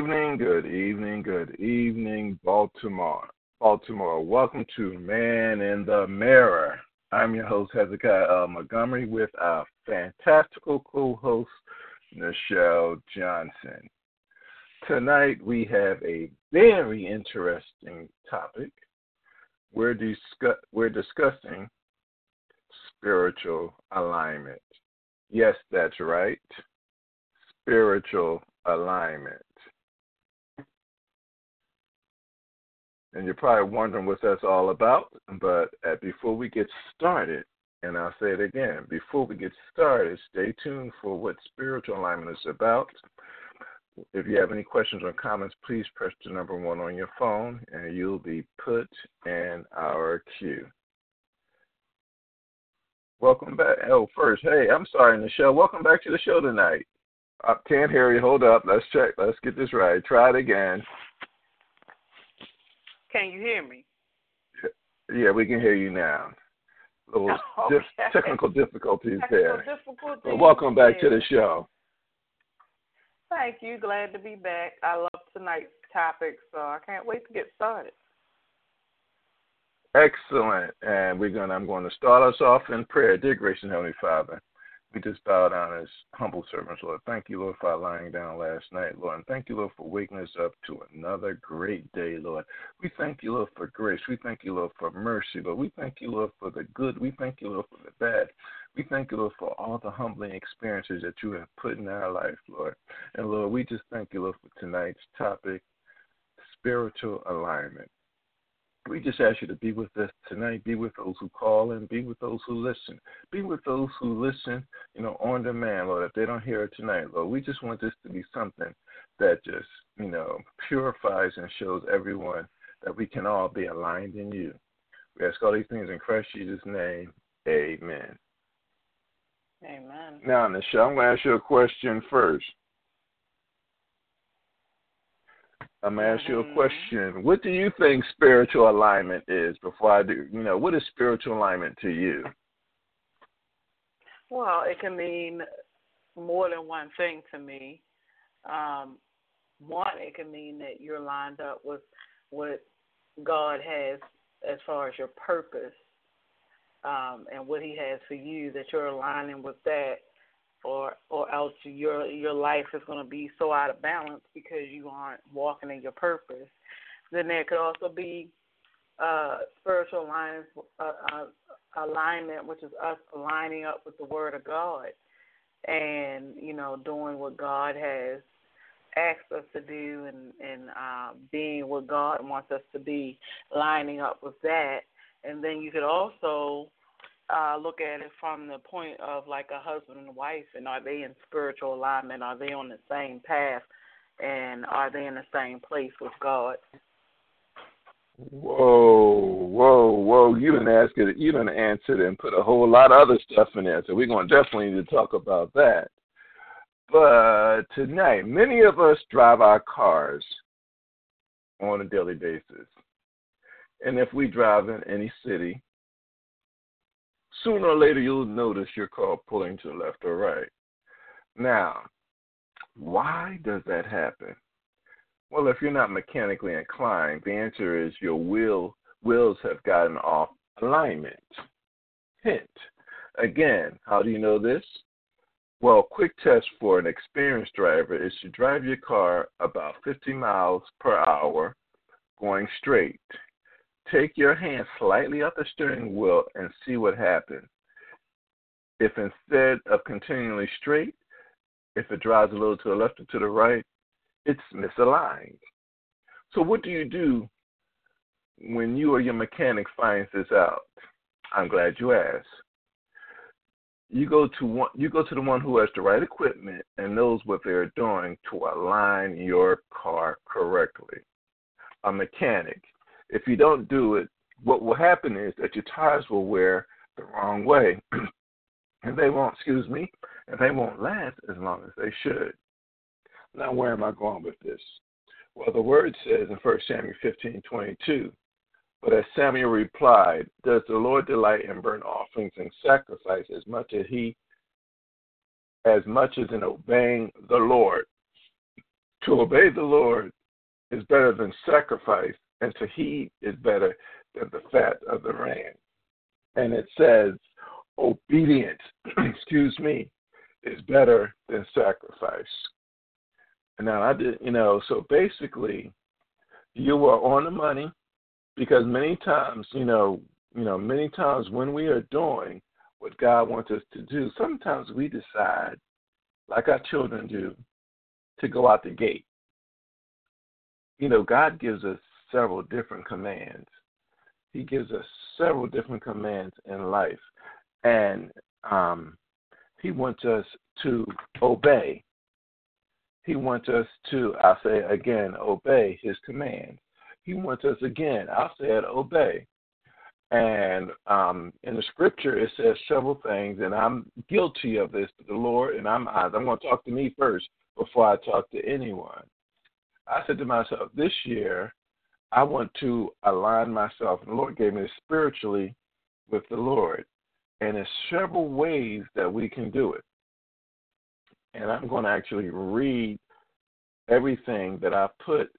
evening, good evening, good evening, Baltimore. Baltimore, welcome to Man in the Mirror. I'm your host, Hezekiah. Montgomery, with our fantastical co host, Nichelle Johnson. Tonight we have a very interesting topic. We're, discuss- we're discussing spiritual alignment. Yes, that's right. Spiritual alignment. And you're probably wondering what that's all about, but before we get started, and I'll say it again, before we get started, stay tuned for what spiritual alignment is about. If you have any questions or comments, please press the number one on your phone and you'll be put in our queue. Welcome back. Oh, first, hey, I'm sorry, Nichelle. Welcome back to the show tonight. I can't hear you. Hold up. Let's check. Let's get this right. Try it again. Can you hear me? Yeah, we can hear you now. Little okay. dif- technical difficulties Technical there. difficulties. Welcome back to the show. Thank you. Glad to be back. I love tonight's topic, so I can't wait to get started. Excellent. And we're gonna I'm going to start us off in prayer. Dear gracious and Heavenly Father, we just bow down as humble servants, Lord. Thank you, Lord, for lying down last night, Lord. And thank you, Lord, for waking us up to another great day, Lord. We thank you, Lord, for grace. We thank you, Lord, for mercy, Lord. We thank you, Lord, for the good. We thank you, Lord, for the bad. We thank you, Lord, for all the humbling experiences that you have put in our life, Lord. And Lord, we just thank you, Lord, for tonight's topic, spiritual alignment. We just ask you to be with us tonight. Be with those who call and be with those who listen. Be with those who listen, you know, on demand, Lord. If they don't hear it tonight, Lord, we just want this to be something that just, you know, purifies and shows everyone that we can all be aligned in you. We ask all these things in Christ Jesus' name. Amen. Amen. Now, Nichelle, I'm going to ask you a question first. I'm going to ask you a Mhm. question. What do you think spiritual alignment is before I do? You know, what is spiritual alignment to you? Well, it can mean more than one thing to me. Um, one, it can mean that you're lined up with what God has as far as your purpose um, and what He has for you. That you're aligning with that, or or else your your life is going to be so out of balance because you aren't walking in your purpose. Then there could also be uh, spiritual alignment, uh, uh, alignment, which is us lining up with the Word of God, and you know doing what God has asked us to do, and and uh, being what God wants us to be, lining up with that. And then you could also uh, look at it from the point of like a husband and wife, and are they in spiritual alignment? Are they on the same path? And are they in the same place with God? Whoa, whoa, whoa! You didn't ask it. You didn't answer it and put a whole lot of other stuff in there. So we're going to definitely need to talk about that. But tonight, many of us drive our cars on a daily basis, and if we drive in any city, sooner or later you'll notice your car pulling to the left or right. Now, why does that happen? Well, if you're not mechanically inclined, the answer is your wheel wheels have gotten off alignment. Hint. Again, how do you know this? Well, quick test for an experienced driver is to drive your car about 50 miles per hour going straight. Take your hand slightly off the steering wheel and see what happens. If instead of continually straight, if it drives a little to the left or to the right, it's misaligned. So what do you do when you or your mechanic finds this out? I'm glad you asked. You go to one you go to the one who has the right equipment and knows what they're doing to align your car correctly. A mechanic. If you don't do it, what will happen is that your tires will wear the wrong way. and they won't, excuse me, and they won't last as long as they should. Now, where am I going with this? Well, the word says in 1 Samuel 15 22, but as Samuel replied, Does the Lord delight in burnt offerings and sacrifice as much as he as much as in obeying the Lord? To obey the Lord is better than sacrifice, and to heed is better than the fat of the ram. And it says, obedience, excuse me, is better than sacrifice. Now I did, you know, so basically, you are on the money because many times, you know, you know, many times when we are doing what God wants us to do, sometimes we decide, like our children do, to go out the gate. You know, God gives us several different commands. He gives us several different commands in life. And um, He wants us to obey. He wants us to, I'll say again, obey His commands. He wants us again, I'll say it, obey. And um, in the scripture, it says several things, and I'm guilty of this to the Lord, and I'm I'm going to talk to me first before I talk to anyone. I said to myself, this year, I want to align myself. And the Lord gave me spiritually with the Lord. And there's several ways that we can do it. And I'm going to actually read everything that I put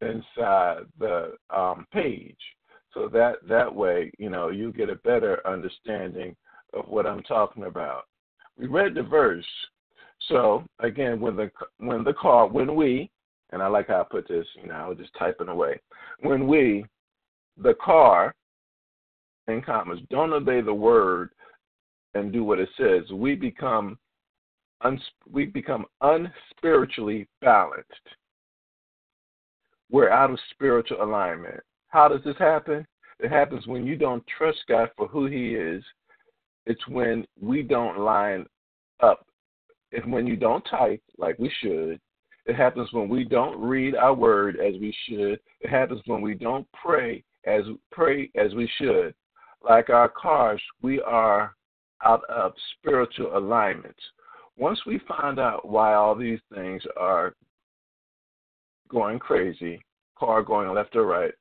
inside the um, page. So that that way, you know, you get a better understanding of what I'm talking about. We read the verse. So again, when the when the car when we and I like how I put this, you know, I was just typing away. When we, the car, in commas, don't obey the word and do what it says, we become uns- we become unspiritually balanced. We're out of spiritual alignment. How does this happen? It happens when you don't trust God for who He is. It's when we don't line up. It's when you don't tithe like we should. It happens when we don't read our word as we should. It happens when we don't pray as pray as we should. Like our cars, we are out of spiritual alignment. Once we find out why all these things are going crazy, car going left or right,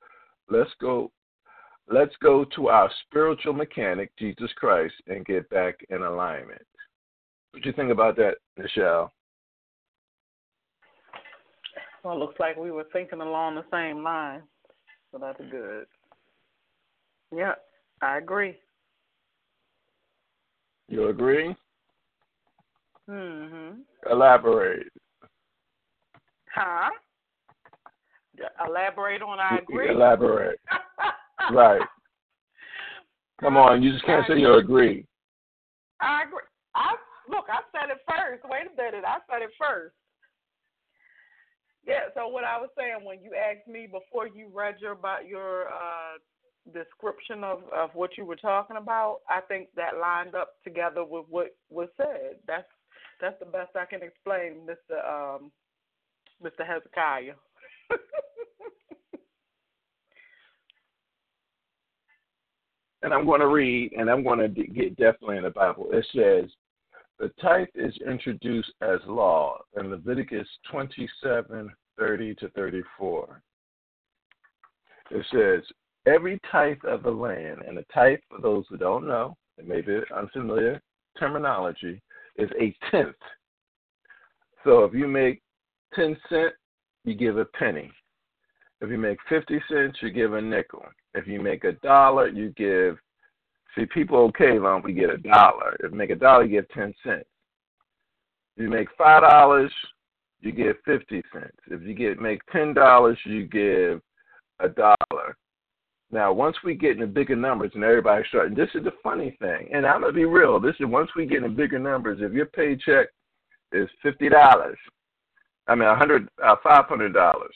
let's go let's go to our spiritual mechanic, Jesus Christ, and get back in alignment. What do you think about that, Michelle? Well, it looks like we were thinking along the same line, so that's good. Yeah, I agree. You agree? Mm Mhm. Elaborate. Huh? Elaborate on I agree. Elaborate. right. Come on, you just can't say you agree. I agree. I look. I said it first. Wait a minute. I said it first. Yeah. So what I was saying when you asked me before you read your about your uh, description of of what you were talking about, I think that lined up together with what was said. That's that's the best I can explain, Mr. Um, Mr. Hezekiah. and I'm going to read, and I'm going to get definitely in the Bible. It says, the tithe is introduced as law in Leviticus 27 30 to 34. It says, Every tithe of the land, and the tithe, for those who don't know, it may be unfamiliar terminology, is a tenth. So if you make 10 cents, you give a penny. If you make 50 cents, you give a nickel. If you make a dollar, you give See, people okay long we get a dollar. If you make a dollar, you get ten cents. If you make five dollars, you get fifty cents. If you get make ten dollars, you give a dollar. Now, once we get into bigger numbers and everybody's starting, this is the funny thing, and I'm gonna be real. This is once we get into bigger numbers. If your paycheck is fifty dollars, I mean a hundred, uh, five hundred dollars,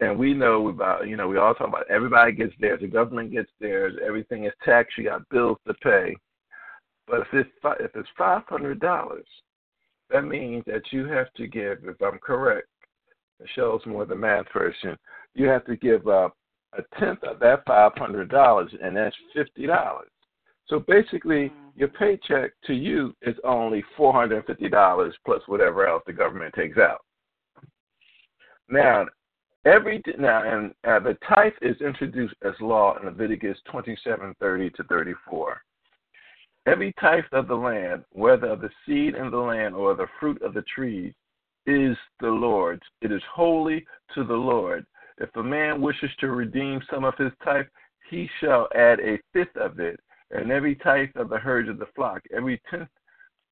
and we know about you know we all talk about everybody gets theirs. The government gets theirs. Everything is taxed. You got bills to pay. But if it's if it's five hundred dollars that means that you have to give if i'm correct michelle's more the math person you have to give up a tenth of that five hundred dollars and that's fifty dollars. So basically mm-hmm. your paycheck to you is only four hundred and fifty dollars plus whatever else the government takes out. Now Every now and uh, the tithe is introduced as law in Leviticus 27:30 to 34. Every tithe of the land, whether of the seed in the land or the fruit of the trees, is the Lord's. It is holy to the Lord. If a man wishes to redeem some of his tithe, he shall add a fifth of it, and every tithe of the herds of the flock, every tenth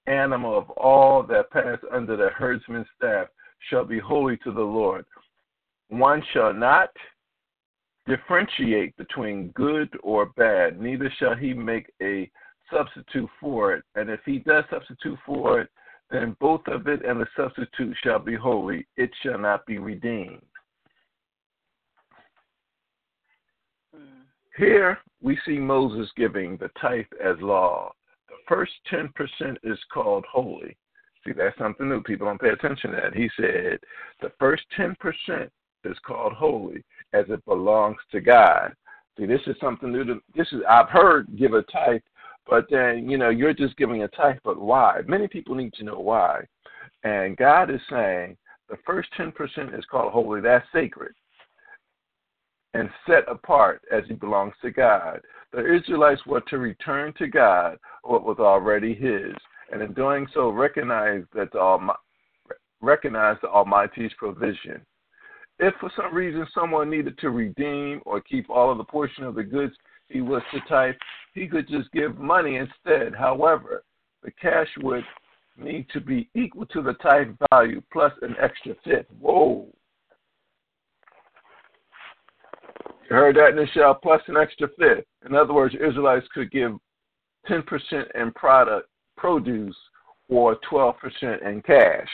animal of all that pass under the herdsman's staff shall be holy to the Lord. One shall not differentiate between good or bad, neither shall he make a substitute for it. And if he does substitute for it, then both of it and the substitute shall be holy. It shall not be redeemed. Hmm. Here we see Moses giving the tithe as law. The first 10% is called holy. See, that's something new. People don't pay attention to that. He said the first 10% is called holy as it belongs to God. See, this is something new. To, this is I've heard give a tithe, but then you know you're just giving a tithe, but why? Many people need to know why, and God is saying the first ten percent is called holy. That's sacred and set apart as it belongs to God. The Israelites were to return to God what was already His, and in doing so, recognize that the recognize the Almighty's provision. If for some reason someone needed to redeem or keep all of the portion of the goods he was to tithe, he could just give money instead. However, the cash would need to be equal to the tithe value plus an extra fifth. Whoa. You heard that, Nichelle? Plus an extra fifth. In other words, Israelites could give 10% in product produce or 12% in cash.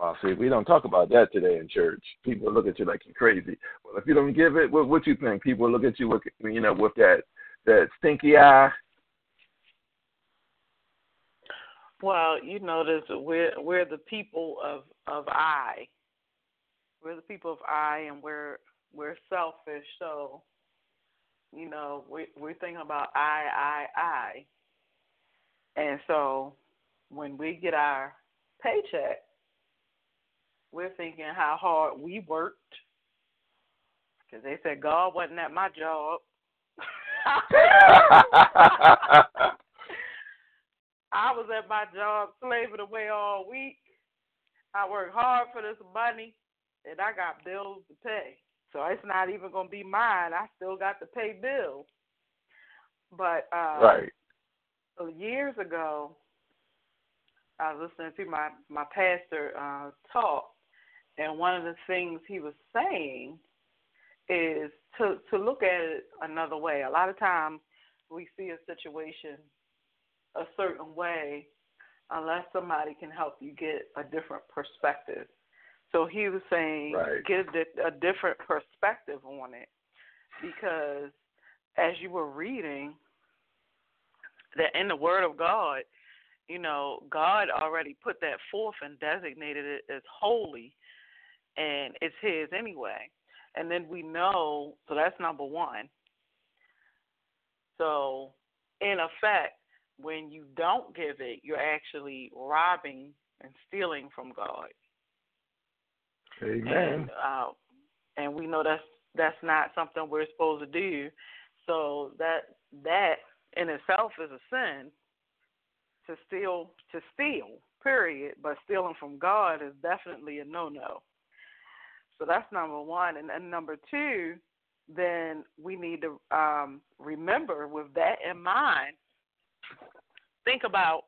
Wow, see, we don't talk about that today in church. People look at you like you're crazy. Well, if you don't give it, what, what you think? People look at you with, you know, with that that stinky eye. Well, you notice we're we're the people of of I. We're the people of I, and we're we're selfish. So, you know, we we're thinking about I, I, I. And so, when we get our paycheck, we're thinking how hard we worked because they said God wasn't at my job. I was at my job slaving away all week. I worked hard for this money, and I got bills to pay. So it's not even going to be mine. I still got to pay bills. But uh, right. So years ago, I was listening to my my pastor uh, talk, and one of the things he was saying is to to look at it another way. A lot of times we see a situation a certain way unless somebody can help you get a different perspective. So he was saying right. get a, a different perspective on it because as you were reading that in the Word of God, you know, God already put that forth and designated it as holy and it's his anyway. And then we know, so that's number one. So, in effect, when you don't give it, you're actually robbing and stealing from God. Amen. And, uh, and we know that's that's not something we're supposed to do. So that that in itself is a sin to steal to steal. Period. But stealing from God is definitely a no no. So that's number one. And, number two, then we need to um, remember with that in mind, think about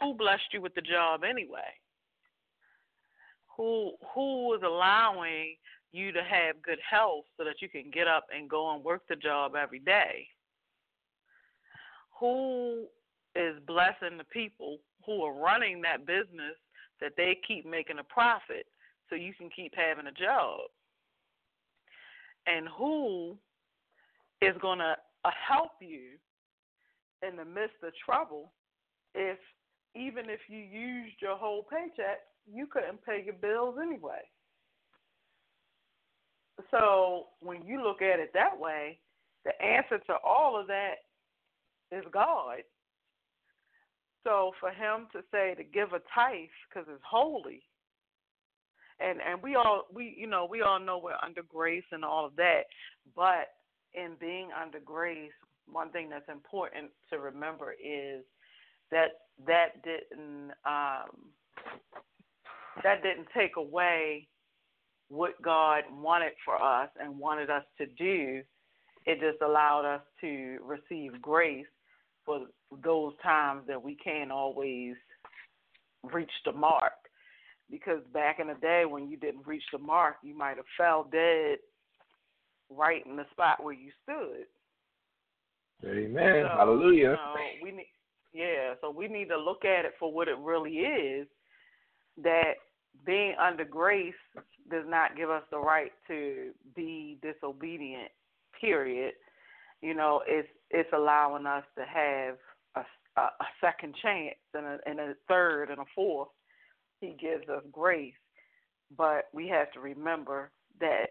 who blessed you with the job anyway. Who who is allowing you to have good health so that you can get up and go and work the job every day? Who is blessing the people who are running that business that they keep making a profit so you can keep having a job. And who is going to uh, help you in the midst of trouble if even if you used your whole paycheck, you couldn't pay your bills anyway. So when you look at it that way, the answer to all of that is God. So for him to say to give a tithe because it's holy, and and we all we you know we all know we're under grace and all of that but in being under grace one thing that's important to remember is that that didn't um that didn't take away what God wanted for us and wanted us to do. It just allowed us to receive grace for those times that we can't always reach the mark. Because back in the day when you didn't reach the mark, you might have fell dead right in the spot where you stood. Amen. So, Hallelujah. You know, we need, yeah, so we need to look at it for what it really is. That being under grace does not give us the right to be disobedient. Period. You know, it's it's allowing us to have a, a, a second chance and a, and a third and a fourth. He gives us grace, but we have to remember that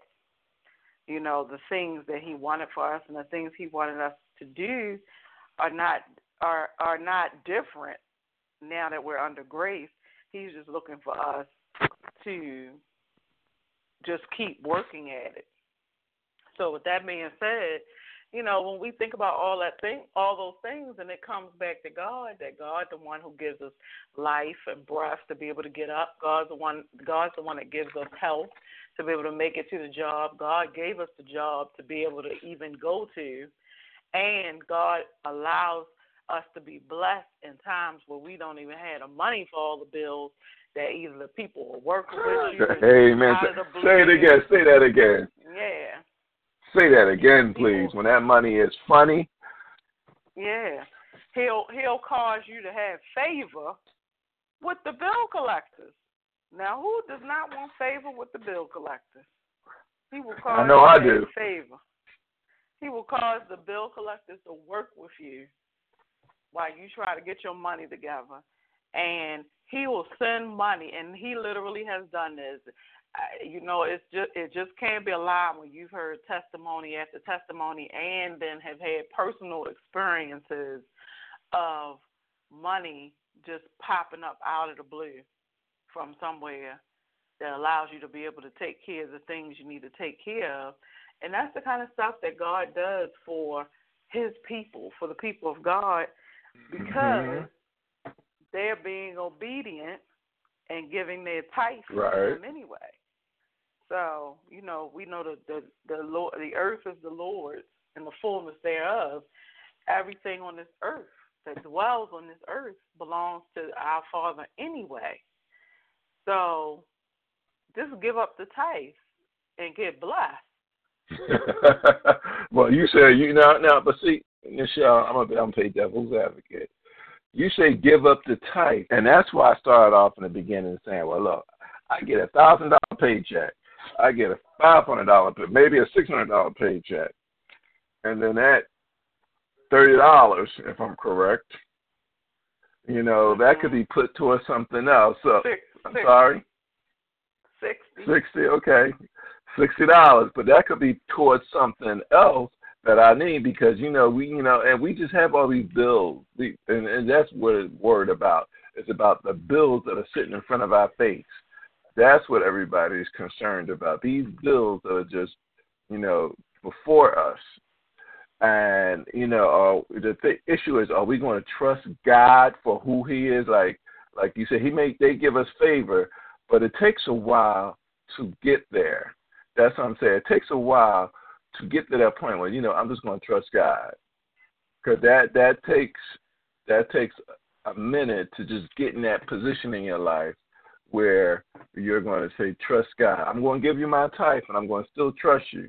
you know the things that he wanted for us and the things he wanted us to do are not are are not different now that we're under grace. He's just looking for us to just keep working at it. So with that being said, you know, when we think about all that thing, all those things, and it comes back to God, that God, the one who gives us life and breath to be able to get up. God's the one. God's the one that gives us health to be able to make it to the job. God gave us the job to be able to even go to, and God allows us to be blessed in times where we don't even have the money for all the bills that either the people are working with you. Amen. Say, say it again. Say that again. Yeah. Say that again, please. When that money is funny. Yeah. He'll he'll cause you to have favor with the bill collectors. Now, who does not want favor with the bill collectors? He will cause I know I do. favor. He will cause the bill collectors to work with you while you try to get your money together. And he will send money, and he literally has done this you know, it's just it just can't be a lie when you've heard testimony after testimony, and then have had personal experiences of money just popping up out of the blue from somewhere that allows you to be able to take care of the things you need to take care of, and that's the kind of stuff that God does for His people, for the people of God, because mm-hmm. they're being obedient and giving their tithe right. to Him anyway. So you know, we know that the the Lord, the earth is the Lord's and the fullness thereof. Everything on this earth that dwells on this earth belongs to our Father anyway. So just give up the tithe and get blessed. well, you say you now now, but see, Michelle, I'm a I'm a devil's advocate. You say give up the tithe, and that's why I started off in the beginning saying, well, look, I get a thousand dollar paycheck. I get a five hundred dollar, maybe a six hundred dollar paycheck, and then that thirty dollars, if I'm correct, you know, that could be put towards something else. So six, I'm six, sorry. Sixty. Sixty, okay, sixty dollars, but that could be towards something else that I need because you know we you know and we just have all these bills, and, and that's what it's worried about. It's about the bills that are sitting in front of our face. That's what everybody's concerned about. These bills are just, you know, before us. And you know, uh, the th- issue is, are we going to trust God for who He is? Like, like you said, He may they give us favor, but it takes a while to get there. That's what I'm saying. It takes a while to get to that point where you know I'm just going to trust God, because that that takes that takes a minute to just get in that position in your life where you're going to say, Trust God. I'm going to give you my tithe, and I'm going to still trust you.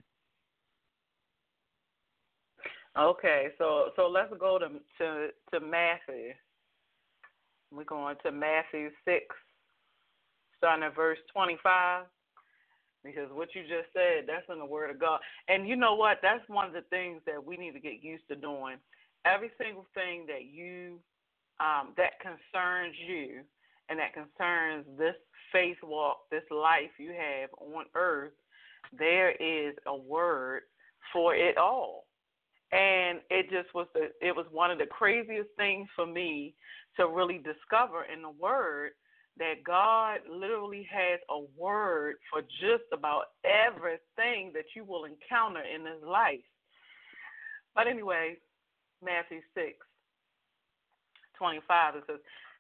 Okay, so so let's go to to to Matthew. We're going to Matthew six, starting at verse twenty-five, because what you just said that's in the Word of God. And you know what? That's one of the things that we need to get used to doing. Every single thing that you um, that concerns you, and that concerns this faith walk, this life you have on earth, there is a word for it all. And it just was the, it was one of the craziest things for me to really discover in the word that God literally has a word for just about everything that you will encounter in this life. But anyway, Matthew 6, 25, it says,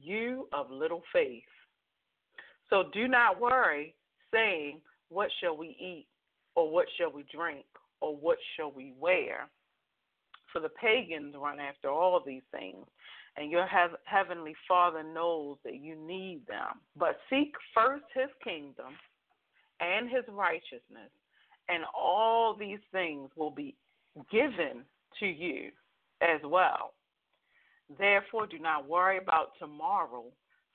you of little faith? So do not worry, saying, What shall we eat? Or what shall we drink? Or what shall we wear? For the pagans run after all these things, and your hev- heavenly Father knows that you need them. But seek first his kingdom and his righteousness, and all these things will be given to you as well. Therefore, do not worry about tomorrow,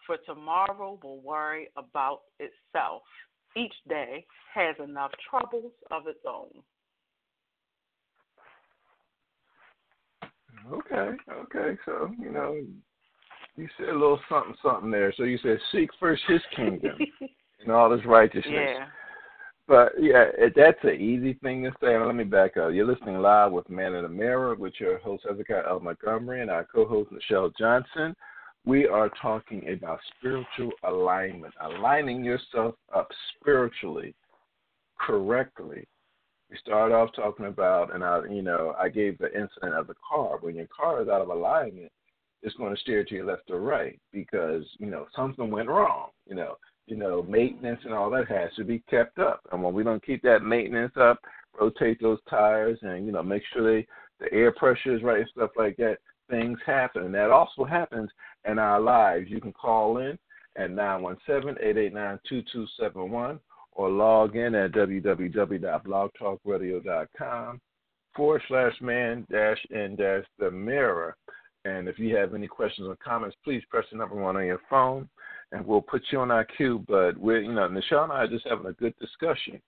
for tomorrow will worry about itself. Each day has enough troubles of its own. Okay, okay. So, you know, you said a little something, something there. So you said, seek first his kingdom and all his righteousness. Yeah. But yeah, that's an easy thing to say. Let me back up. You're listening live with Man in the Mirror with your host Hezekiah L. Montgomery and our co-host Michelle Johnson. We are talking about spiritual alignment, aligning yourself up spiritually correctly. We started off talking about, and I, you know, I gave the incident of the car. When your car is out of alignment, it's going to steer to your left or right because you know something went wrong. You know, you know, maintenance and all that has to be kept up. And when we don't keep that maintenance up, rotate those tires and, you know, make sure they the air pressure is right and stuff like that, things happen. And that also happens in our lives. You can call in at 917-889-2271 or log in at www.blogtalkradio.com forward slash man dash in dash the mirror. And if you have any questions or comments, please press the number one on your phone and we'll put you on our queue. But we're, you know, Michelle and I are just having a good discussion.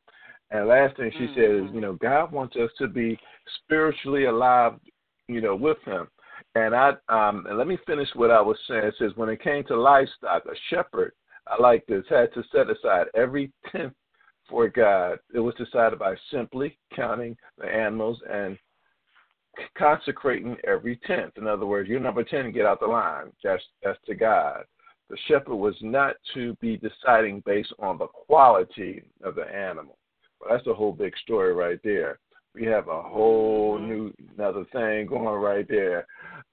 And last thing she mm-hmm. said is, you know, God wants us to be spiritually alive, you know, with Him. And I, um, and let me finish what I was saying. It says when it came to livestock, a shepherd, I like this, had to set aside every tenth for God. It was decided by simply counting the animals and consecrating every tenth. In other words, you're number ten, get out the line. That's that's to God the shepherd was not to be deciding based on the quality of the animal. Well, that's a whole big story right there. We have a whole mm-hmm. new another thing going right there.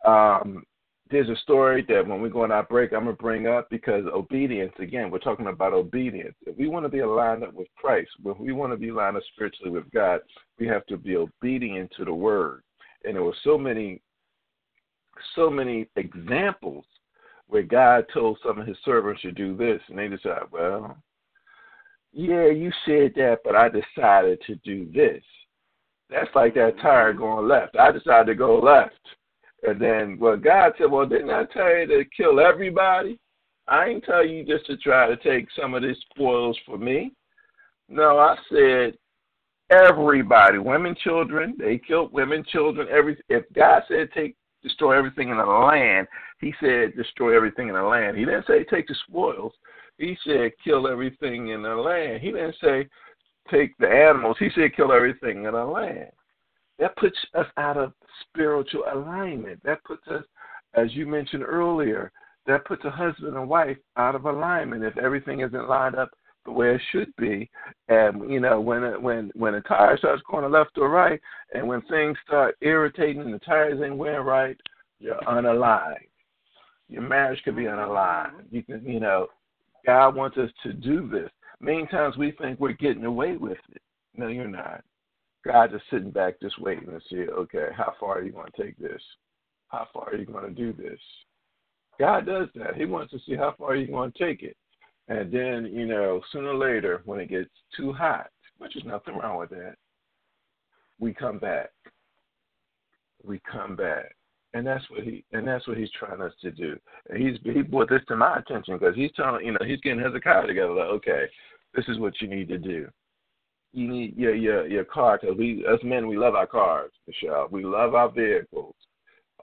Um, there's a story that when we go on our break, I'm gonna bring up because obedience. Again, we're talking about obedience. If we want to be aligned up with Christ, if we want to be aligned up spiritually with God, we have to be obedient to the Word. And there were so many, so many examples where God told some of his servants to do this, and they decide, well, yeah, you said that, but I decided to do this. That's like that mm-hmm. tire going left. I decided to go left. And then, well, God said, well, didn't I tell you to kill everybody? I ain't tell you just to try to take some of these spoils for me. No, I said everybody, women, children. They killed women, children. Every if God said take destroy everything in the land. He said destroy everything in the land. He didn't say take the spoils. He said kill everything in the land. He didn't say take the animals. He said kill everything in the land. That puts us out of spiritual alignment. That puts us, as you mentioned earlier, that puts a husband and wife out of alignment if everything isn't lined up the way it should be. And you know, when it, when when a tire starts going left or right, and when things start irritating and the tires ain't wearing right, you're unaligned. Your marriage could be mm-hmm. unaligned. You can, you know, God wants us to do this. Many times we think we're getting away with it. No, you're not. God is sitting back just waiting to see, okay, how far are you going to take this? How far are you going to do this? God does that. He wants to see how far you're going to take it. And then, you know, sooner or later, when it gets too hot, which is nothing wrong with that, we come back. We come back. And that's what he and that's what he's trying us to do. And he's he brought this to my attention because he's telling you know he's getting Hezekiah together. Like, okay, this is what you need to do. You need your your your car because we us men we love our cars, Michelle. We love our vehicles.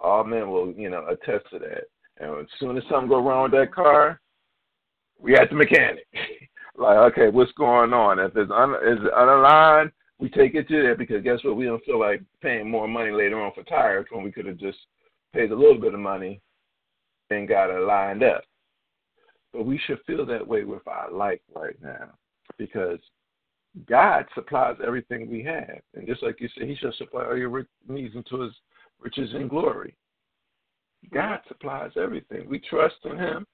All men will you know attest to that. And as soon as something go wrong with that car, we at the mechanic. like, okay, what's going on? If it's un, is it unaligned, we take it to there because guess what? We don't feel like paying more money later on for tires when we could have just paid a little bit of money and got it lined up. But we should feel that way with our life right now because God supplies everything we have. And just like you said, He shall supply all your needs into His riches and glory. God supplies everything. We trust in Him,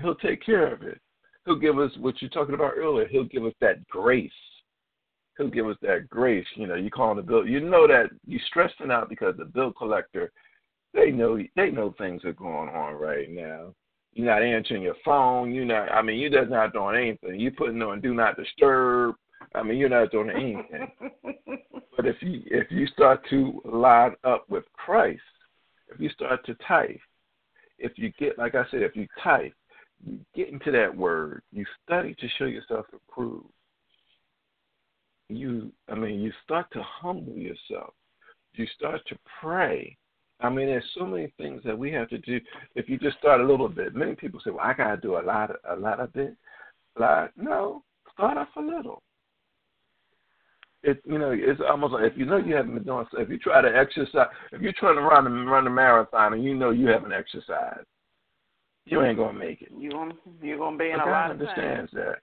He'll take care of it. He'll give us what you're talking about earlier. He'll give us that grace. He'll give us that grace. You know, you calling the bill. You know that you're stressing out because the bill collector, they know they know things are going on right now. You're not answering your phone. You're not. I mean, you're just not doing anything. You're putting on do not disturb. I mean, you're not doing anything. but if you if you start to line up with Christ, if you start to tithe, if you get like I said, if you tithe, you get into that word, you study to show yourself approved. You, I mean, you start to humble yourself. You start to pray. I mean, there's so many things that we have to do. If you just start a little bit, many people say, "Well, I got to do a lot, a lot of it." Like, no, start off a little. It, you know, it's almost like if you know you haven't been doing. If you try to exercise, if you're trying to run run a marathon and you know you haven't exercised, you ain't gonna make it. You gonna you're gonna be in but a God lot of God understands pain. that.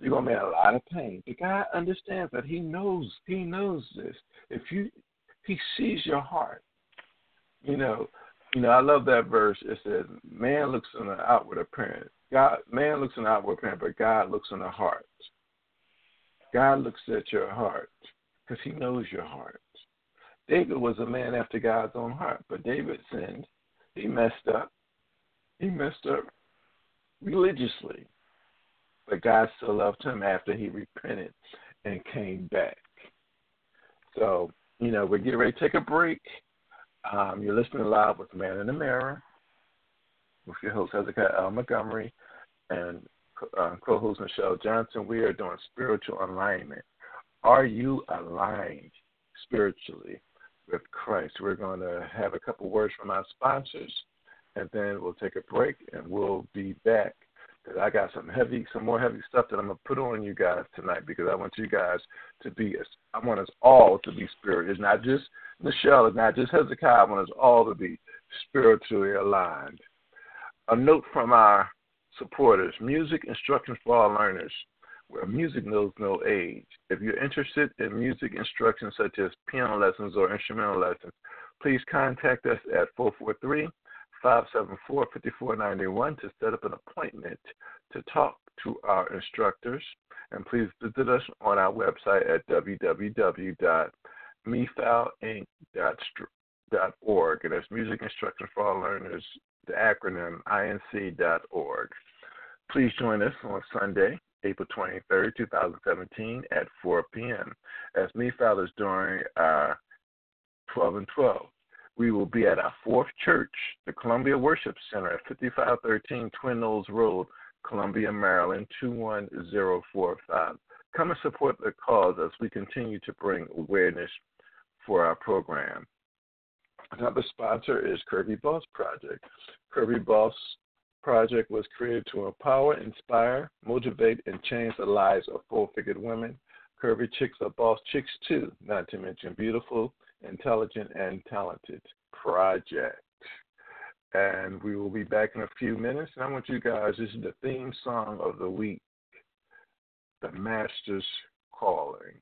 You're gonna be in a lot of pain. But God understands that. He knows. He knows this. If you, He sees your heart. You know. You know. I love that verse. It says, "Man looks on the outward appearance. God, man looks on the outward appearance, but God looks on the heart. God looks at your heart because He knows your heart." David was a man after God's own heart, but David sinned. He messed up he messed up religiously, but God still loved him after he repented and came back. So, you know, we're getting ready to take a break. Um, you're listening live with Man in the Mirror with your host Hezekiah L. Montgomery and uh, co-host Michelle Johnson. We are doing spiritual alignment. Are you aligned spiritually with Christ? We're going to have a couple words from our sponsors and then we'll take a break and we'll be back. Cause I got some heavy, some more heavy stuff that I'm gonna put on you guys tonight because I want you guys to be, I want us all to be spirit. It's not just Michelle, it's not just Hezekiah. I want us all to be spiritually aligned. A note from our supporters: music instructions for all learners, where music knows no age. If you're interested in music instruction such as piano lessons or instrumental lessons, please contact us at 443- 574-5491 to set up an appointment to talk to our instructors. And please visit us on our website at www.mefoulinc.org. And that's Music Instruction for All Learners, the acronym inc.org. Please join us on Sunday, April 23rd, 2017 at 4 p.m. as MeFal is during our uh, 12 and 12 we will be at our fourth church, the Columbia Worship Center at 5513 Twin Knolls Road, Columbia, Maryland 21045. Come and support the cause as we continue to bring awareness for our program. Another sponsor is Curvy Boss Project. Curvy Boss Project was created to empower, inspire, motivate, and change the lives of full-figured women. Curvy chicks are boss chicks too, not to mention beautiful, Intelligent and Talented Project. And we will be back in a few minutes. And I want you guys, this is the theme song of the week The Master's Calling.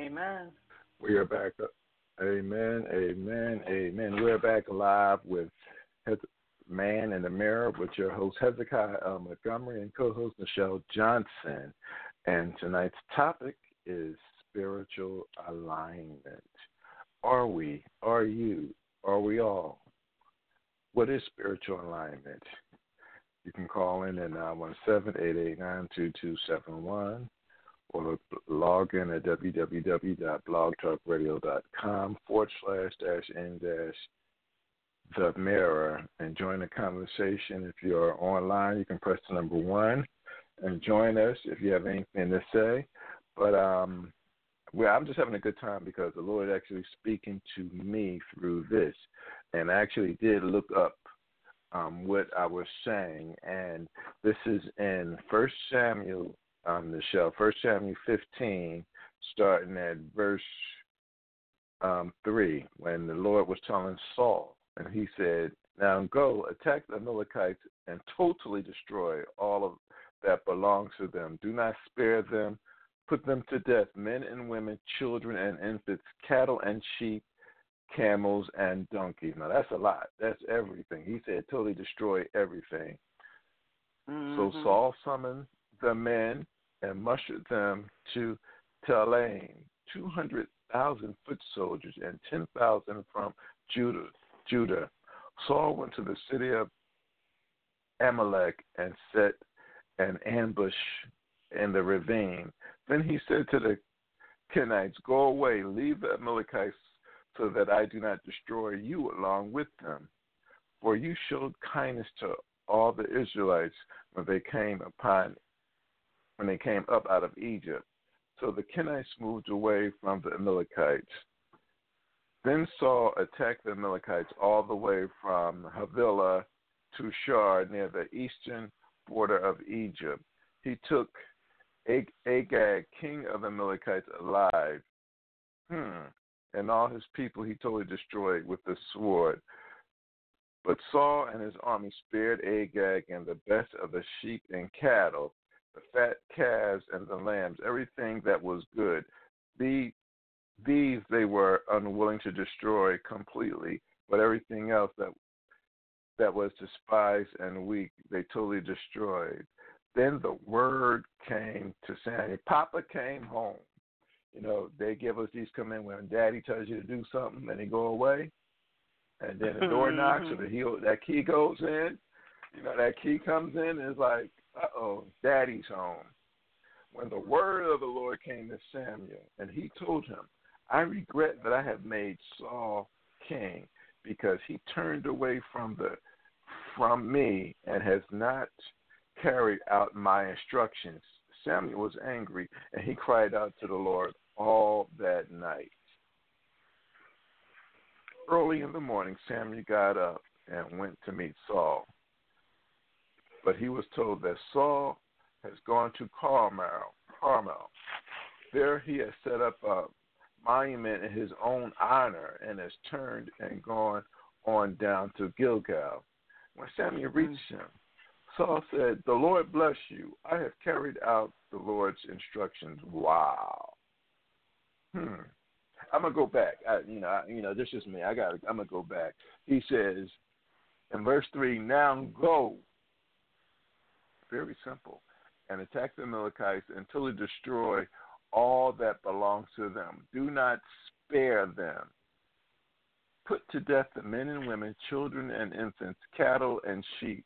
Amen. We are back. Amen, amen, amen. We're back live with Man in the Mirror with your host Hezekiah. Montgomery and co-host Michelle Johnson. And tonight's topic is spiritual alignment. Are we? Are you? Are we all? What is spiritual alignment? You can call in at 917-889-2271 or log in at www.blogtalkradio.com forward slash dash dash the mirror and join the conversation. If you're online, you can press the number one and join us if you have anything to say. But um, well, I'm just having a good time because the Lord actually speaking to me through this, and I actually did look up um, what I was saying, and this is in First Samuel, um, the show, First Samuel 15, starting at verse um, three, when the Lord was telling Saul, and He said, "Now go attack the Amalekites and totally destroy all of that belongs to them. Do not spare them." Put them to death, men and women, children and infants, cattle and sheep, camels and donkeys. Now that's a lot. That's everything. He said totally destroy everything. Mm-hmm. So Saul summoned the men and mustered them to Telaim, two hundred thousand foot soldiers and ten thousand from Judah. Judah. Saul went to the city of Amalek and set an ambush in the ravine. Then he said to the Kenites, Go away, leave the Amalekites so that I do not destroy you along with them. For you showed kindness to all the Israelites when they came upon when they came up out of Egypt. So the Kenites moved away from the Amalekites. Then Saul attacked the Amalekites all the way from Havilah to Shur near the eastern border of Egypt. He took Agag, king of the Amalekites, alive. Hmm and all his people he totally destroyed with the sword. But Saul and his army spared Agag and the best of the sheep and cattle, the fat calves and the lambs, everything that was good. The, these they were unwilling to destroy completely, but everything else that that was despised and weak, they totally destroyed. Then the word came to Samuel. Papa came home. You know, they give us these command when daddy tells you to do something and they go away. And then the door knocks or the heel that key goes in. You know, that key comes in and it's like, uh oh, daddy's home. When the word of the Lord came to Samuel and he told him, I regret that I have made Saul king because he turned away from the from me and has not carried out my instructions. Samuel was angry and he cried out to the Lord all that night. Early in the morning, Samuel got up and went to meet Saul. But he was told that Saul has gone to Carmel. Carmel. There he has set up a monument in his own honor and has turned and gone on down to Gilgal. When Samuel reached him, Saul said, The Lord bless you. I have carried out the Lord's instructions. Wow. Hmm. I'm gonna go back. I, you know, I, you know, this is me. I got. I'm gonna go back. He says in verse three, "Now go." Very simple, and attack the Amalekites until you destroy all that belongs to them. Do not spare them. Put to death the men and women, children and infants, cattle and sheep,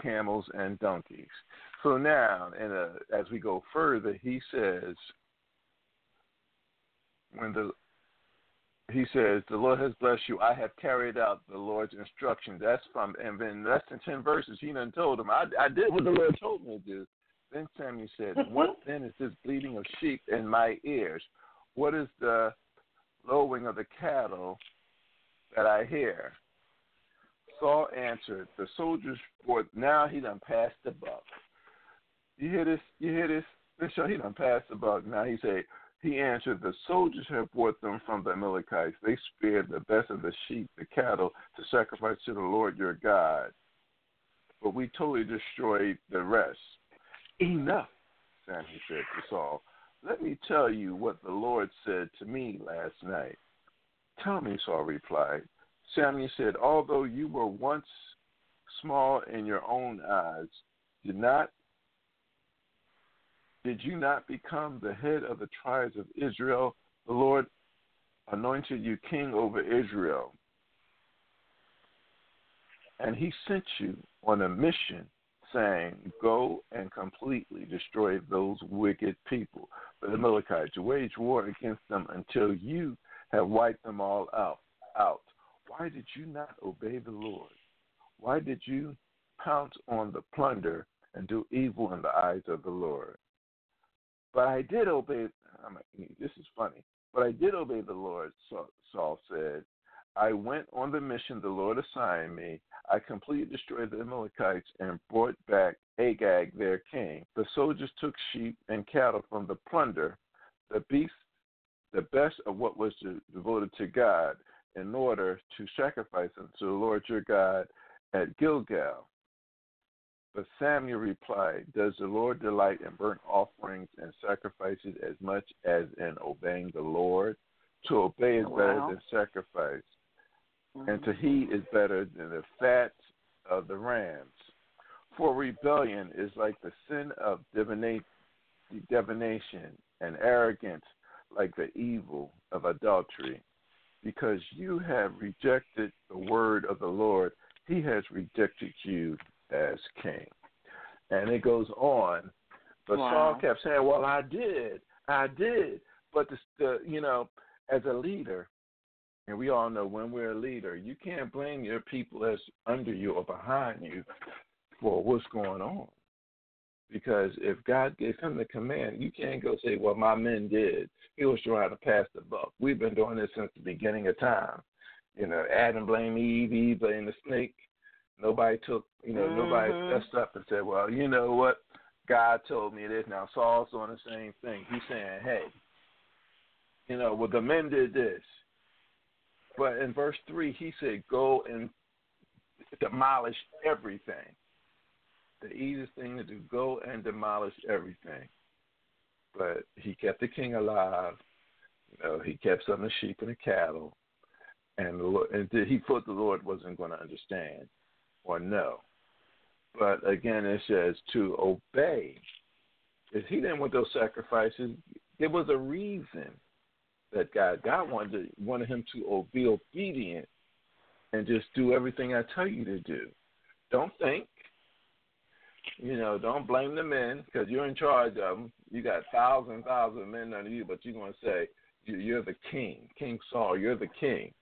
camels and donkeys. So now, and as we go further, he says, when the he says, The Lord has blessed you. I have carried out the Lord's instructions. That's from, and then less than 10 verses, he done told him, I, I did what the Lord told me to do. Then Samuel said, mm-hmm. What then is this bleating of sheep in my ears? What is the lowing of the cattle that I hear? Saul answered, The soldiers brought, now he done passed the buck. You hear this? You hear this? This show, he done passed the buck. Now he said, he answered, The soldiers have brought them from the Amalekites. They spared the best of the sheep, the cattle, to sacrifice to the Lord your God. But we totally destroyed the rest. Enough, Samuel said to Saul. let me tell you what the Lord said to me last night. Tell me, Saul replied. Samuel said, Although you were once small in your own eyes, did not did you not become the head of the tribes of Israel? The Lord anointed you king over Israel. And he sent you on a mission saying, Go and completely destroy those wicked people, the Amalekites, to wage war against them until you have wiped them all out. out. Why did you not obey the Lord? Why did you pounce on the plunder and do evil in the eyes of the Lord? But I did obey. I'm, this is funny. But I did obey the Lord, Saul said. I went on the mission the Lord assigned me. I completely destroyed the Amalekites and brought back Agag, their king. The soldiers took sheep and cattle from the plunder, the beasts, the best of what was devoted to God, in order to sacrifice them to the Lord your God at Gilgal. But Samuel replied, Does the Lord delight in burnt offerings and sacrifices as much as in obeying the Lord? To obey is wow. better than sacrifice, mm-hmm. and to heed is better than the fat of the rams. For rebellion is like the sin of divination, and arrogance like the evil of adultery. Because you have rejected the word of the Lord, he has rejected you as king. And it goes on. But wow. Saul kept saying, Well, I did. I did. But the, the you know, as a leader, and we all know when we're a leader, you can't blame your people that's under you or behind you for what's going on. Because if God gave him the command, you can't go say, Well, my men did. He was trying to pass the buck. We've been doing this since the beginning of time. You know, Adam blamed Eve, Eve blamed the snake. Nobody took, you know, mm-hmm. nobody messed up and said, Well, you know what? God told me this. Now Saul's doing the same thing. He's saying, Hey, you know, well the men did this. But in verse three he said, Go and demolish everything. The easiest thing to do, go and demolish everything. But he kept the king alive. You know, he kept some of the sheep and the cattle, and the Lord, and he thought the Lord wasn't going to understand or know. But again, it says to obey. If he didn't want those sacrifices, there was a reason that God God wanted wanted him to be obedient and just do everything I tell you to do. Don't think. You know, don't blame the men because you're in charge of them. You got thousands, thousands of men under you, but you're going to say you're the king, King Saul. You're the king.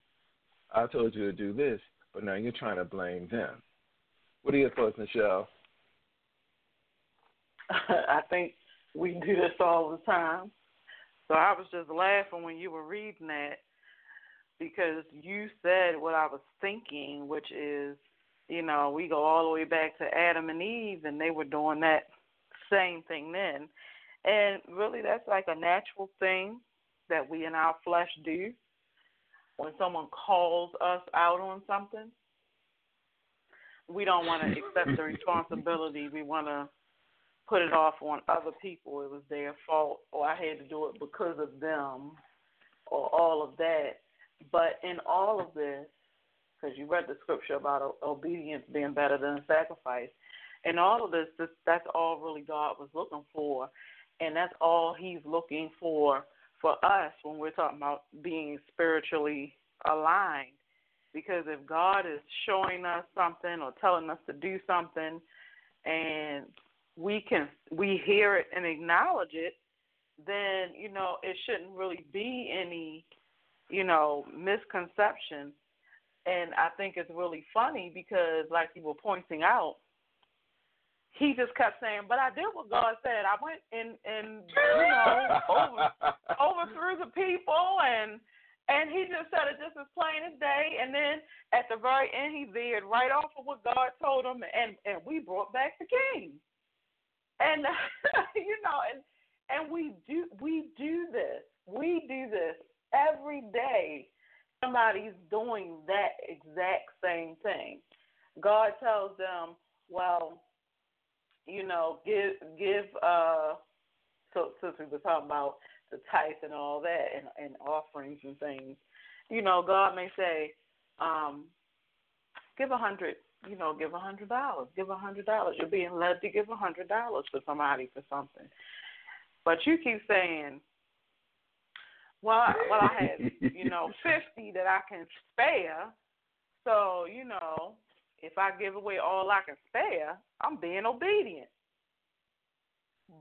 I told you to do this, but now you're trying to blame them. What are your thoughts, Michelle? I think we do this all the time. So I was just laughing when you were reading that because you said what I was thinking, which is, you know, we go all the way back to Adam and Eve, and they were doing that same thing then. And really, that's like a natural thing that we in our flesh do. When someone calls us out on something, we don't want to accept the responsibility. We want to put it off on other people. It was their fault, or I had to do it because of them, or all of that. But in all of this, because you read the scripture about obedience being better than sacrifice, in all of this, this that's all really God was looking for, and that's all He's looking for for us when we're talking about being spiritually aligned because if God is showing us something or telling us to do something and we can we hear it and acknowledge it, then, you know, it shouldn't really be any, you know, misconception. And I think it's really funny because like you were pointing out, he just kept saying, "But I did what God said. I went and and you know over overthrew the people and and he just said it just as plain as day. And then at the very end, he veered right off of what God told him, and and we brought back the king. And you know, and and we do we do this. We do this every day. Somebody's doing that exact same thing. God tells them, well, you know, give give uh so since we were talking about the tithes and all that and, and offerings and things, you know, God may say, um, give a hundred, you know, give a hundred dollars, give a hundred dollars. You're being led to give a hundred dollars for somebody for something. But you keep saying, well, I, well, I have, you know, fifty that I can spare. So, you know, if I give away all I can spare, I'm being obedient.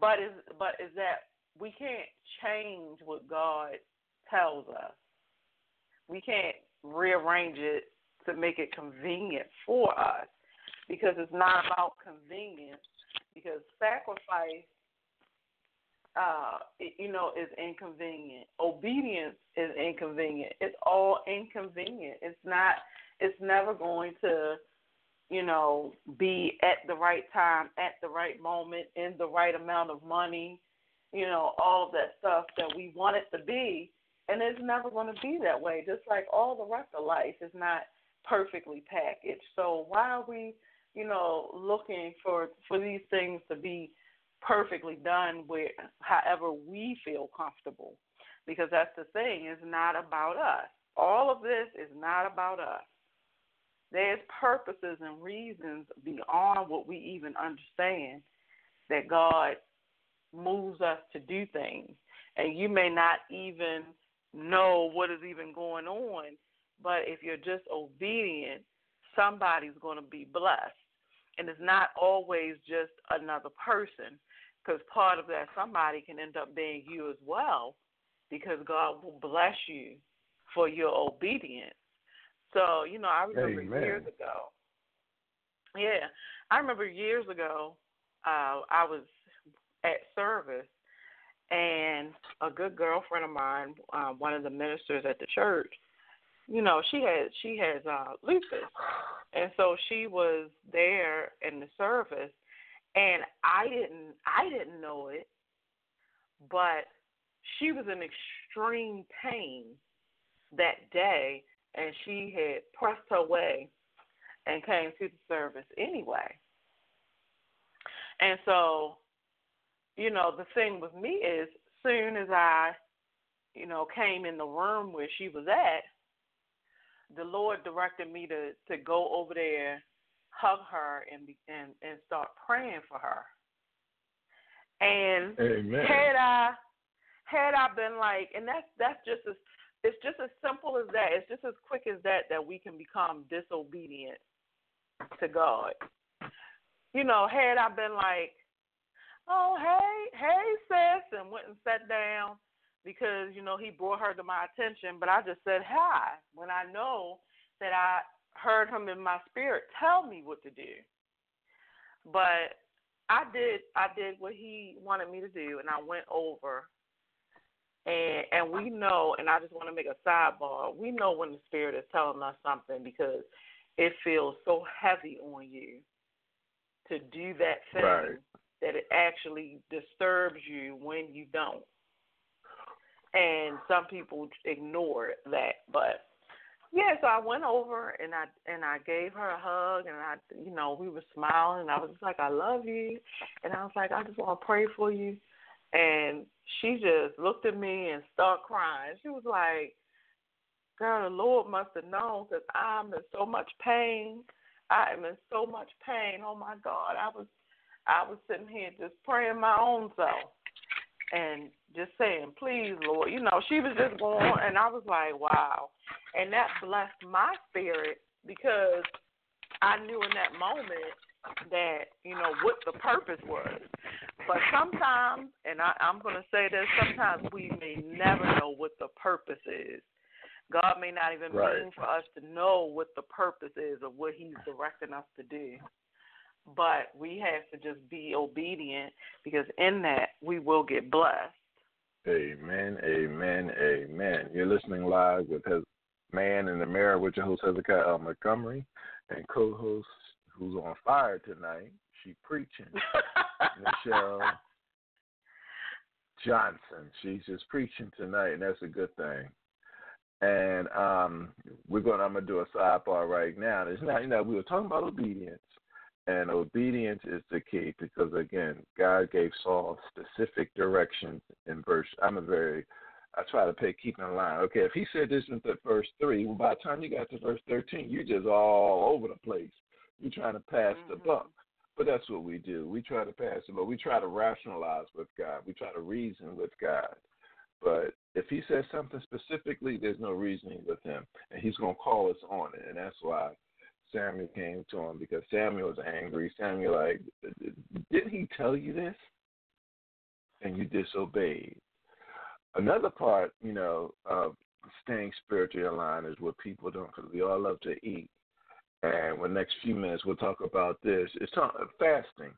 But is but is that we can't change what God tells us. We can't rearrange it to make it convenient for us because it's not about convenience. Because sacrifice, uh, you know, is inconvenient. Obedience is inconvenient. It's all inconvenient. It's not. It's never going to you know, be at the right time, at the right moment, in the right amount of money, you know, all of that stuff that we want it to be. And it's never going to be that way. Just like all the rest of life is not perfectly packaged. So why are we, you know, looking for for these things to be perfectly done with however we feel comfortable? Because that's the thing, it's not about us. All of this is not about us. There's purposes and reasons beyond what we even understand that God moves us to do things. And you may not even know what is even going on, but if you're just obedient, somebody's going to be blessed. And it's not always just another person, because part of that somebody can end up being you as well, because God will bless you for your obedience. So, you know, I remember Amen. years ago. Yeah, I remember years ago, uh, I was at service, and a good girlfriend of mine, uh, one of the ministers at the church, you know, she had she has uh, lupus, and so she was there in the service, and I didn't I didn't know it, but she was in extreme pain that day and she had pressed her way and came to the service anyway. And so, you know, the thing with me is, soon as I, you know, came in the room where she was at, the Lord directed me to to go over there, hug her, and be, and and start praying for her. And Amen. had I had I been like, and that's that's just as it's just as simple as that. It's just as quick as that that we can become disobedient to God. You know, had I been like, oh hey, hey sis, and went and sat down because you know he brought her to my attention, but I just said hi when I know that I heard him in my spirit tell me what to do. But I did I did what he wanted me to do, and I went over and and we know, and I just want to make a sidebar. We know when the spirit is telling us something because it feels so heavy on you to do that thing right. That it actually disturbs you when you don't. And some people ignore that, but yeah, so I went over and I and I gave her a hug and I you know, we were smiling and I was just like, I love you and I was like, I just wanna pray for you and she just looked at me and started crying. She was like, Girl, the Lord must have known because I'm in so much pain. I am in so much pain. Oh my God. I was I was sitting here just praying my own self and just saying, Please, Lord. You know, she was just going and I was like, Wow. And that blessed my spirit because I knew in that moment that, you know, what the purpose was. But sometimes, and I, I'm going to say this, sometimes we may never know what the purpose is. God may not even right. mean for us to know what the purpose is of what He's directing us to do. But we have to just be obedient because in that we will get blessed. Amen, amen, amen. You're listening live with his Man in the Mirror with your host Hezekiah Montgomery and co-host who's on fire tonight. She preaching. Michelle Johnson. She's just preaching tonight, and that's a good thing. And um, we're going. I'm gonna do a sidebar right now. It's not. You know, we were talking about obedience, And obedience is the key because again, God gave Saul specific directions in verse. I'm a very, I try to pay keep in line. Okay, if he said this in the verse three, well, by the time you got to verse thirteen, you're just all over the place. You're trying to pass mm-hmm. the buck. But that's what we do. We try to pass it, but we try to rationalize with God. We try to reason with God. But if he says something specifically, there's no reasoning with him, and he's going to call us on it, and that's why Samuel came to him because Samuel was angry. Samuel like, didn't he tell you this? And you disobeyed. Another part, you know, of staying spiritually aligned is what people don't, because we all love to eat. And the next few minutes we'll talk about this. It's talk, fasting,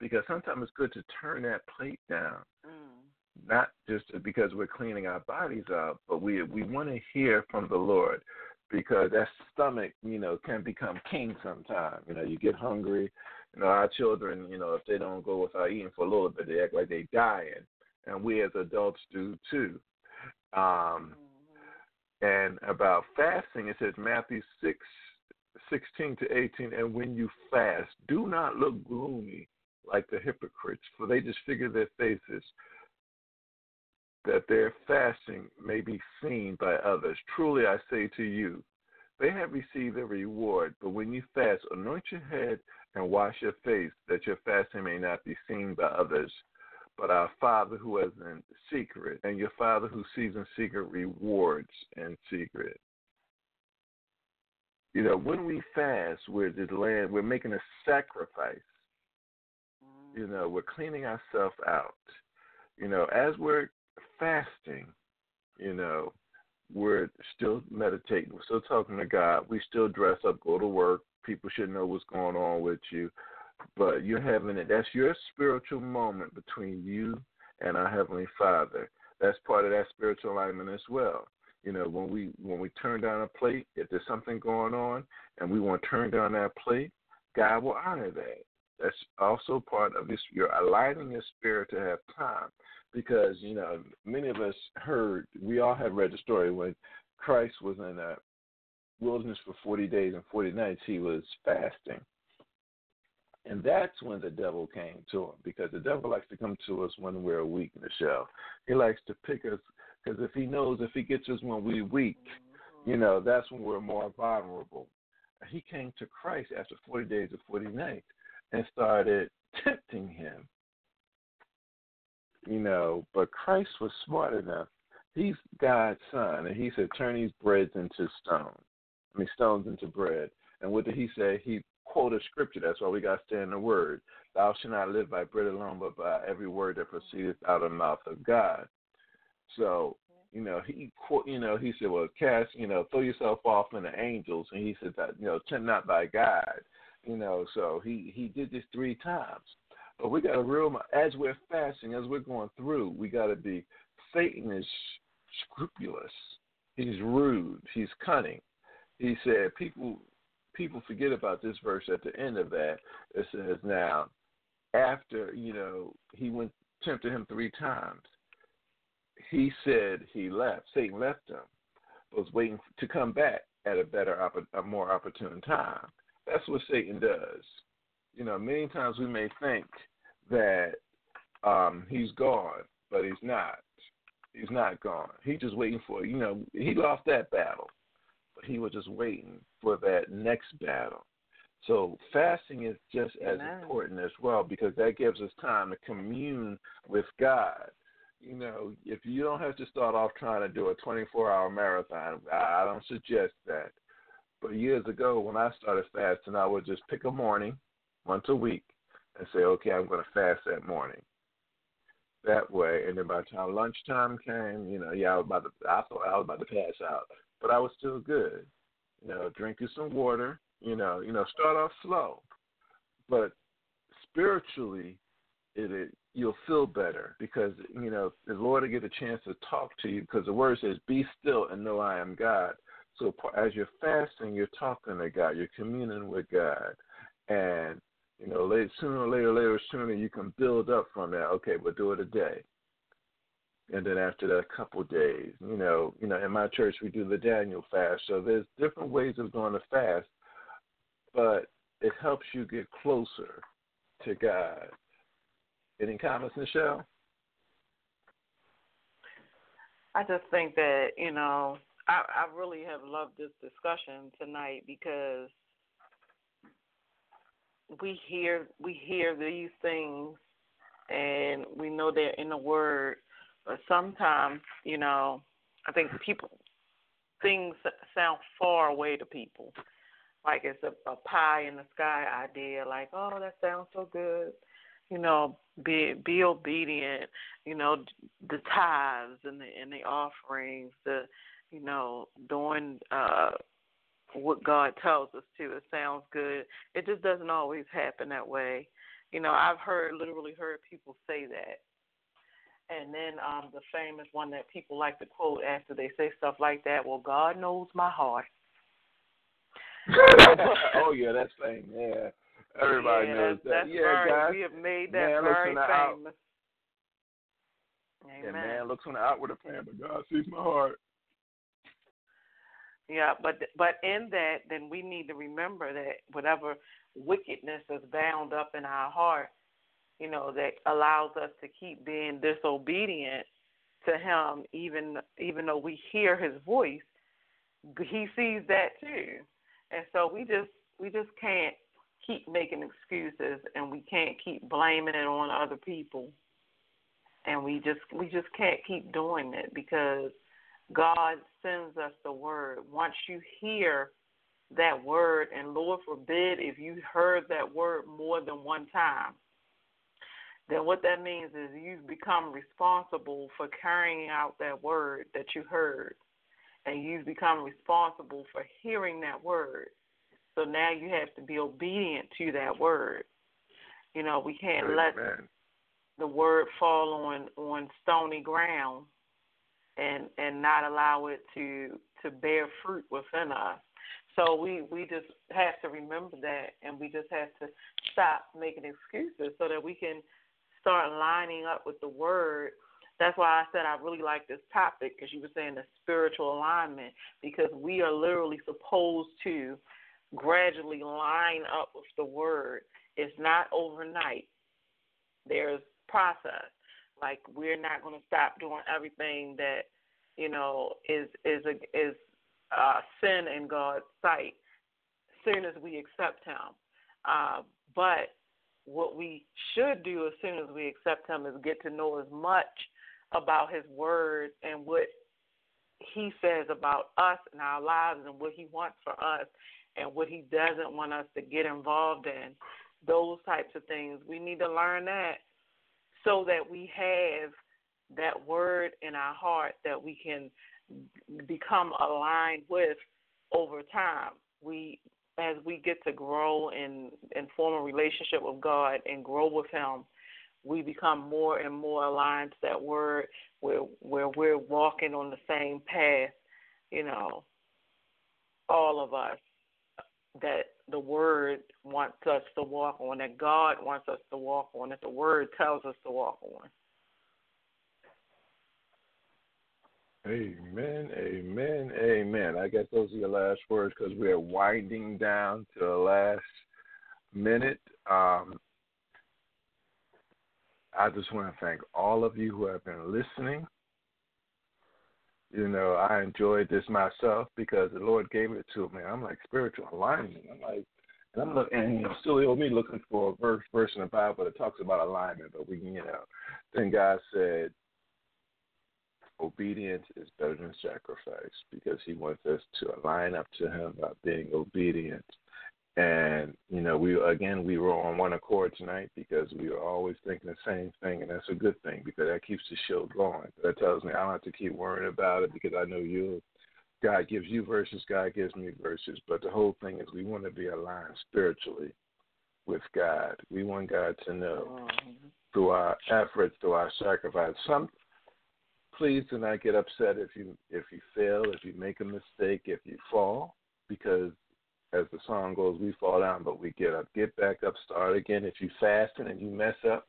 because sometimes it's good to turn that plate down. Mm. Not just because we're cleaning our bodies up, but we we want to hear from the Lord because that stomach, you know, can become king sometimes. You know, you get hungry. You know, our children, you know, if they don't go without eating for a little bit, they act like they're dying, and we as adults do too. Um, and about fasting, it says Matthew six sixteen to eighteen, and when you fast, do not look gloomy like the hypocrites, for they disfigure their faces that their fasting may be seen by others. Truly I say to you, they have received their reward. But when you fast, anoint your head and wash your face, that your fasting may not be seen by others, but our Father who is in secret, and your Father who sees in secret rewards in secret. You know, when we fast, we're delaying, we're making a sacrifice. Mm-hmm. You know, we're cleaning ourselves out. You know, as we're fasting, you know, we're still meditating. We're still talking to God. We still dress up, go to work. People should know what's going on with you. But you're having it. That's your spiritual moment between you and our Heavenly Father. That's part of that spiritual alignment as well. You know, when we when we turn down a plate, if there's something going on and we want to turn down that plate, God will honor that. That's also part of this. You're aligning your spirit to have time. Because you know many of us heard we all have read the story when Christ was in a wilderness for 40 days and 40 nights he was fasting. And that's when the devil came to him because the devil likes to come to us when we're weak Michelle he likes to pick us because if he knows if he gets us when we're weak you know that's when we're more vulnerable. He came to Christ after 40 days and 40 nights and started tempting him you know, but Christ was smart enough. He's God's son, and he said, "Turn these breads into stones. I mean, stones into bread." And what did he say? He quoted scripture. That's why we got to stay in the word. Thou shalt not live by bread alone, but by every word that proceedeth out of the mouth of God. So, you know, he, quote you know, he said, well, cast, you know, throw yourself off in the angels, and he said that, you know, tempt not by God, you know. So he he did this three times. But we got to real as we're fasting, as we're going through, we got to be. Satan is scrupulous. He's rude. He's cunning. He said people people forget about this verse at the end of that. It says now after you know he went tempted him three times. He said he left. Satan left him. Was waiting to come back at a better, a more opportune time. That's what Satan does. You know, many times we may think that um, he's gone, but he's not. He's not gone. He's just waiting for you know he lost that battle, but he was just waiting for that next battle. So fasting is just as important as well because that gives us time to commune with God. You know, if you don't have to start off trying to do a 24-hour marathon, I don't suggest that. But years ago, when I started fasting, I would just pick a morning once a week and say, okay, I'm going to fast that morning. That way, and then by the time lunchtime came, you know, yeah, I was about to, I thought I was about to pass out, but I was still good. You know, drinking some water. You know, you know, start off slow, but spiritually, it, it you'll feel better because you know the Lord will get a chance to talk to you because the word says, "Be still and know I am God." So as you're fasting, you're talking to God, you're communing with God, and you know, late, sooner or later, later sooner, you can build up from that. Okay, we'll do it a day, and then after that, a couple days. You know, you know, in my church we do the Daniel fast. So there's different ways of doing the fast, but it helps you get closer to God. Any comments, Michelle? I just think that you know I, I really have loved this discussion tonight because we hear we hear these things and we know they're in the word, but sometimes you know I think people things sound far away to people, like it's a, a pie in the sky idea. Like oh that sounds so good, you know be be obedient, you know, the tithes and the and the offerings, the you know, doing uh what God tells us to. It sounds good. It just doesn't always happen that way. You know, I've heard literally heard people say that. And then um the famous one that people like to quote after they say stuff like that, well God knows my heart. oh yeah, that's fame, yeah. Everybody yeah, knows that. yeah, very, guys. We have made that man very looks famous. Out, Amen. yeah, man looks on the outward appearance, but God sees my heart. Yeah, but but in that, then we need to remember that whatever wickedness is bound up in our heart, you know, that allows us to keep being disobedient to Him, even even though we hear His voice, He sees that too, and so we just we just can't keep making excuses and we can't keep blaming it on other people. And we just we just can't keep doing it because God sends us the word. Once you hear that word, and Lord forbid if you heard that word more than one time, then what that means is you've become responsible for carrying out that word that you heard. And you've become responsible for hearing that word. So now you have to be obedient to that word. You know, we can't Amen. let the word fall on on stony ground and and not allow it to to bear fruit within us. So we we just have to remember that, and we just have to stop making excuses so that we can start lining up with the word. That's why I said I really like this topic because you were saying the spiritual alignment because we are literally supposed to gradually line up with the word. It's not overnight. There's process. Like we're not going to stop doing everything that you know is is a, is uh, sin in God's sight as soon as we accept Him. Uh, but what we should do as soon as we accept Him is get to know as much about His Word and what He says about us and our lives and what He wants for us and what He doesn't want us to get involved in. Those types of things. We need to learn that so that we have that word in our heart that we can become aligned with over time. We as we get to grow and, and form a relationship with God and grow with him, we become more and more aligned to that word where where we're walking on the same path, you know, all of us that the word wants us to walk on, that God wants us to walk on, that the word tells us to walk on. Amen, amen, amen. I guess those are your last words because we are winding down to the last minute. Um, I just want to thank all of you who have been listening. You know, I enjoyed this myself because the Lord gave it to me. I'm like spiritual alignment. I'm like, and I'm looking, and you know, still me looking for a verse, verse in the Bible that talks about alignment. But we, you know, then God said, obedience is better than sacrifice because He wants us to align up to Him by being obedient. And you know, we again we were on one accord tonight because we were always thinking the same thing, and that's a good thing because that keeps the show going. That tells me I don't have to keep worrying about it because I know you. God gives you verses, God gives me verses, but the whole thing is we want to be aligned spiritually with God. We want God to know mm-hmm. through our efforts, through our sacrifice. Some please do not get upset if you if you fail, if you make a mistake, if you fall, because as the song goes, we fall down, but we get up. Get back up, start again. If you fasting and you mess up,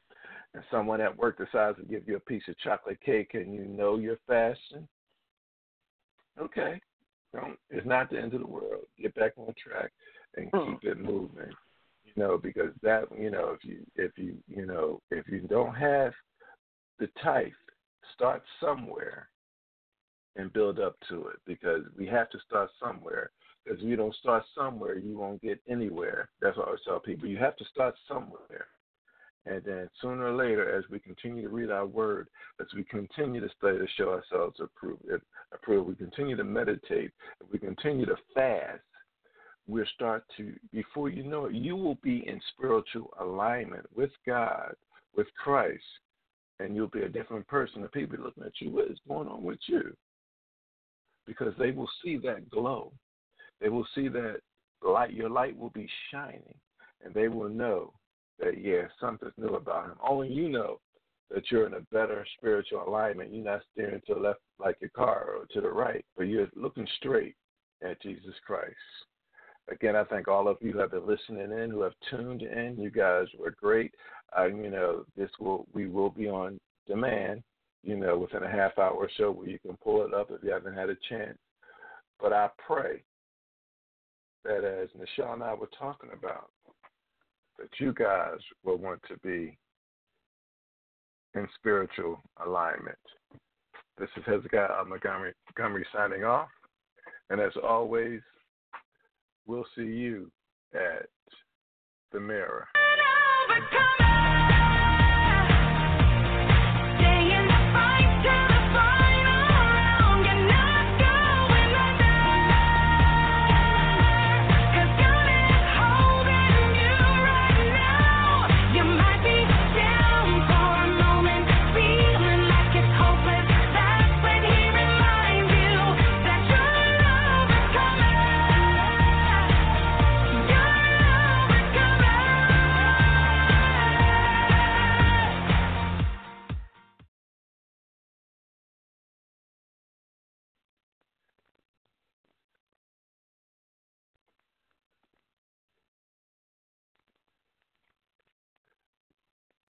and someone at work decides to give you a piece of chocolate cake and you know you're fasting, okay, don't. It's not the end of the world. Get back on track and hmm. keep it moving. You know, because that you know, if you if you you know if you don't have the tithe, start somewhere and build up to it because we have to start somewhere. Because if you don't start somewhere, you won't get anywhere. That's what I always tell people. You have to start somewhere. And then sooner or later, as we continue to read our word, as we continue to study to show ourselves approved, approved we continue to meditate, if we continue to fast, we'll start to, before you know it, you will be in spiritual alignment with God, with Christ, and you'll be a different person. The people looking at you, what is going on with you? Because they will see that glow. They will see that light. Your light will be shining, and they will know that yeah, something's new about him. Only you know that you're in a better spiritual alignment. You're not steering to the left like your car or to the right, but you're looking straight at Jesus Christ. Again, I thank all of you who have been listening in, who have tuned in. You guys were great. Uh, you know, this will we will be on demand. You know, within a half hour or so, where you can pull it up if you haven't had a chance. But I pray that as Nichelle and I were talking about, that you guys will want to be in spiritual alignment. This is Hezekiah Montgomery, Montgomery signing off. And as always, we'll see you at the mirror.